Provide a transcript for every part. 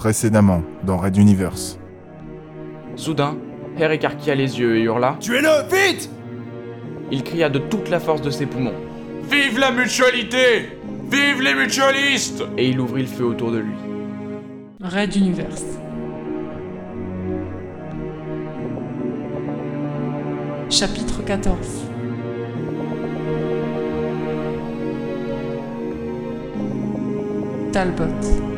Précédemment, dans Red Universe. Soudain, Herr écarquilla les yeux et hurla Tuez-le, vite Il cria de toute la force de ses poumons, Vive la mutualité Vive les mutualistes et il ouvrit le feu autour de lui. Red Universe. Chapitre 14 Talbot.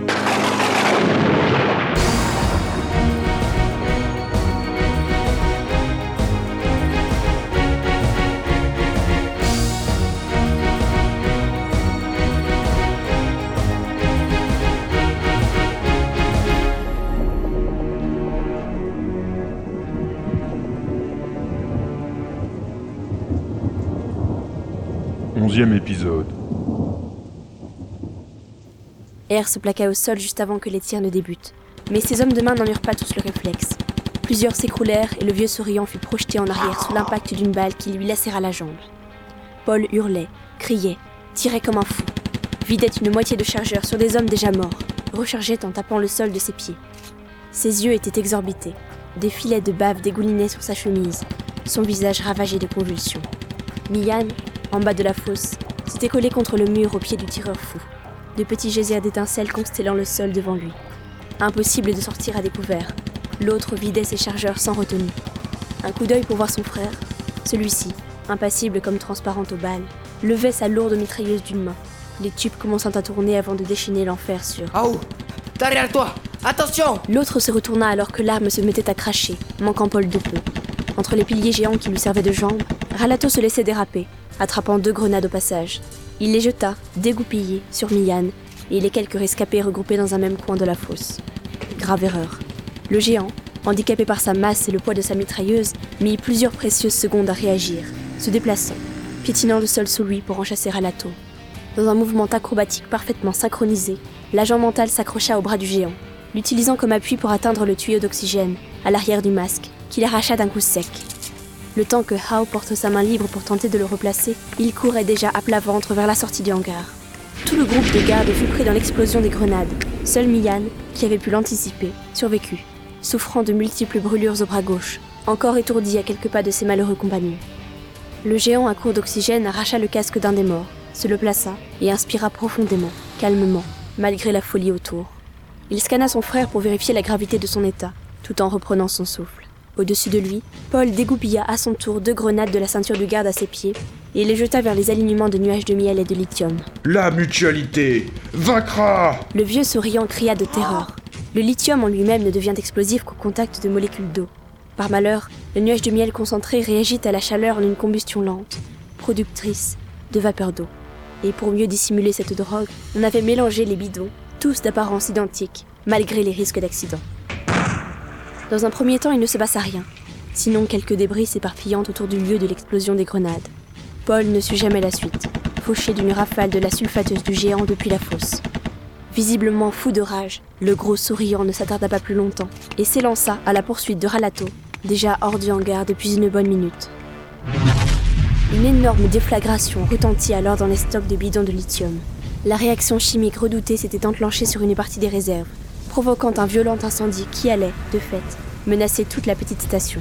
Onzième épisode. R se plaqua au sol juste avant que les tirs ne débutent. Mais ces hommes de main n'en eurent pas tous le réflexe. Plusieurs s'écroulèrent et le vieux souriant fut projeté en arrière sous l'impact d'une balle qui lui lacéra la jambe. Paul hurlait, criait, tirait comme un fou, vidait une moitié de chargeur sur des hommes déjà morts, rechargeait en tapant le sol de ses pieds. Ses yeux étaient exorbités, des filets de bave dégoulinaient sur sa chemise, son visage ravagé de convulsions. Mian, en bas de la fosse, s'était collé contre le mur au pied du tireur fou, de petits geysers d'étincelles constellant le sol devant lui. Impossible de sortir à découvert. L'autre vidait ses chargeurs sans retenue. Un coup d'œil pour voir son frère. Celui-ci, impassible comme transparente aux balles, levait sa lourde mitrailleuse d'une main, les tubes commençant à tourner avant de déchaîner l'enfer sur. Oh Derrière toi Attention L'autre se retourna alors que l'arme se mettait à cracher, manquant Paul de peu. Entre les piliers géants qui lui servaient de jambes, Ralato se laissait déraper, attrapant deux grenades au passage. Il les jeta, dégoupillés, sur Mian et les quelques rescapés regroupés dans un même coin de la fosse. Grave erreur. Le géant, handicapé par sa masse et le poids de sa mitrailleuse, mit plusieurs précieuses secondes à réagir, se déplaçant, piétinant le sol sous lui pour en chasser Ralato. Dans un mouvement acrobatique parfaitement synchronisé, l'agent mental s'accrocha au bras du géant, l'utilisant comme appui pour atteindre le tuyau d'oxygène, à l'arrière du masque, qu'il arracha d'un coup sec. Le temps que Hao porte sa main libre pour tenter de le replacer, il courait déjà à plat ventre vers la sortie du hangar. Tout le groupe de gardes fut pris dans l'explosion des grenades. Seul Mian, qui avait pu l'anticiper, survécut, souffrant de multiples brûlures au bras gauche, encore étourdi à quelques pas de ses malheureux compagnons. Le géant à court d'oxygène arracha le casque d'un des morts, se le plaça et inspira profondément, calmement, malgré la folie autour. Il scanna son frère pour vérifier la gravité de son état, tout en reprenant son souffle. Au-dessus de lui, Paul dégoupilla à son tour deux grenades de la ceinture du garde à ses pieds et les jeta vers les alignements de nuages de miel et de lithium. La mutualité vaincra Le vieux souriant cria de terreur. Le lithium en lui-même ne devient explosif qu'au contact de molécules d'eau. Par malheur, le nuage de miel concentré réagit à la chaleur en une combustion lente, productrice de vapeur d'eau. Et pour mieux dissimuler cette drogue, on avait mélangé les bidons, tous d'apparence identique, malgré les risques d'accident. Dans un premier temps, il ne se passa rien, sinon quelques débris s'éparpillant autour du lieu de l'explosion des grenades. Paul ne sut jamais la suite, fauché d'une rafale de la sulfateuse du géant depuis la fosse. Visiblement fou de rage, le gros souriant ne s'attarda pas plus longtemps et s'élança à la poursuite de Ralato, déjà hors du hangar depuis une bonne minute. Une énorme déflagration retentit alors dans les stocks de bidons de lithium. La réaction chimique redoutée s'était enclenchée sur une partie des réserves, provoquant un violent incendie qui allait, de fait, menacer toute la petite station.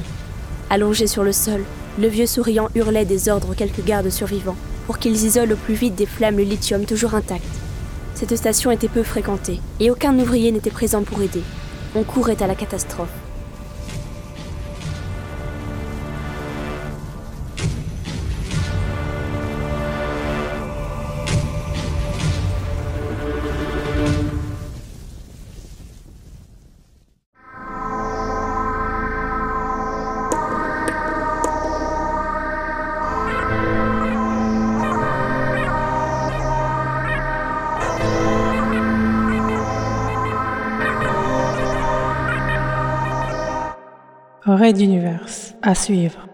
Allongé sur le sol, le vieux souriant hurlait des ordres aux quelques gardes survivants pour qu'ils isolent au plus vite des flammes le lithium toujours intact. Cette station était peu fréquentée et aucun ouvrier n'était présent pour aider. On courait à la catastrophe. Red Universe. À suivre.